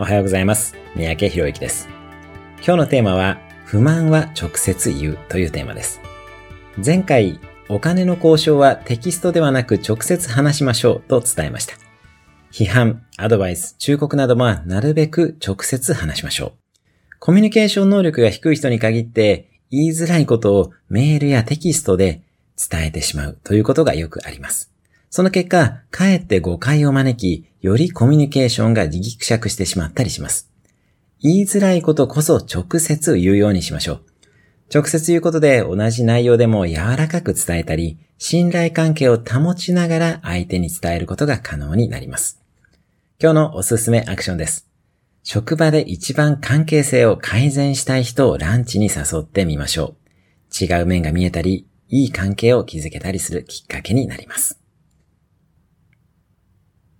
おはようございます。三宅博之です。今日のテーマは、不満は直接言うというテーマです。前回、お金の交渉はテキストではなく直接話しましょうと伝えました。批判、アドバイス、忠告などはなるべく直接話しましょう。コミュニケーション能力が低い人に限って言いづらいことをメールやテキストで伝えてしまうということがよくあります。その結果、かえって誤解を招き、よりコミュニケーションがギクシャクしてしまったりします。言いづらいことこそ直接言うようにしましょう。直接言うことで同じ内容でも柔らかく伝えたり、信頼関係を保ちながら相手に伝えることが可能になります。今日のおすすめアクションです。職場で一番関係性を改善したい人をランチに誘ってみましょう。違う面が見えたり、いい関係を築けたりするきっかけになります。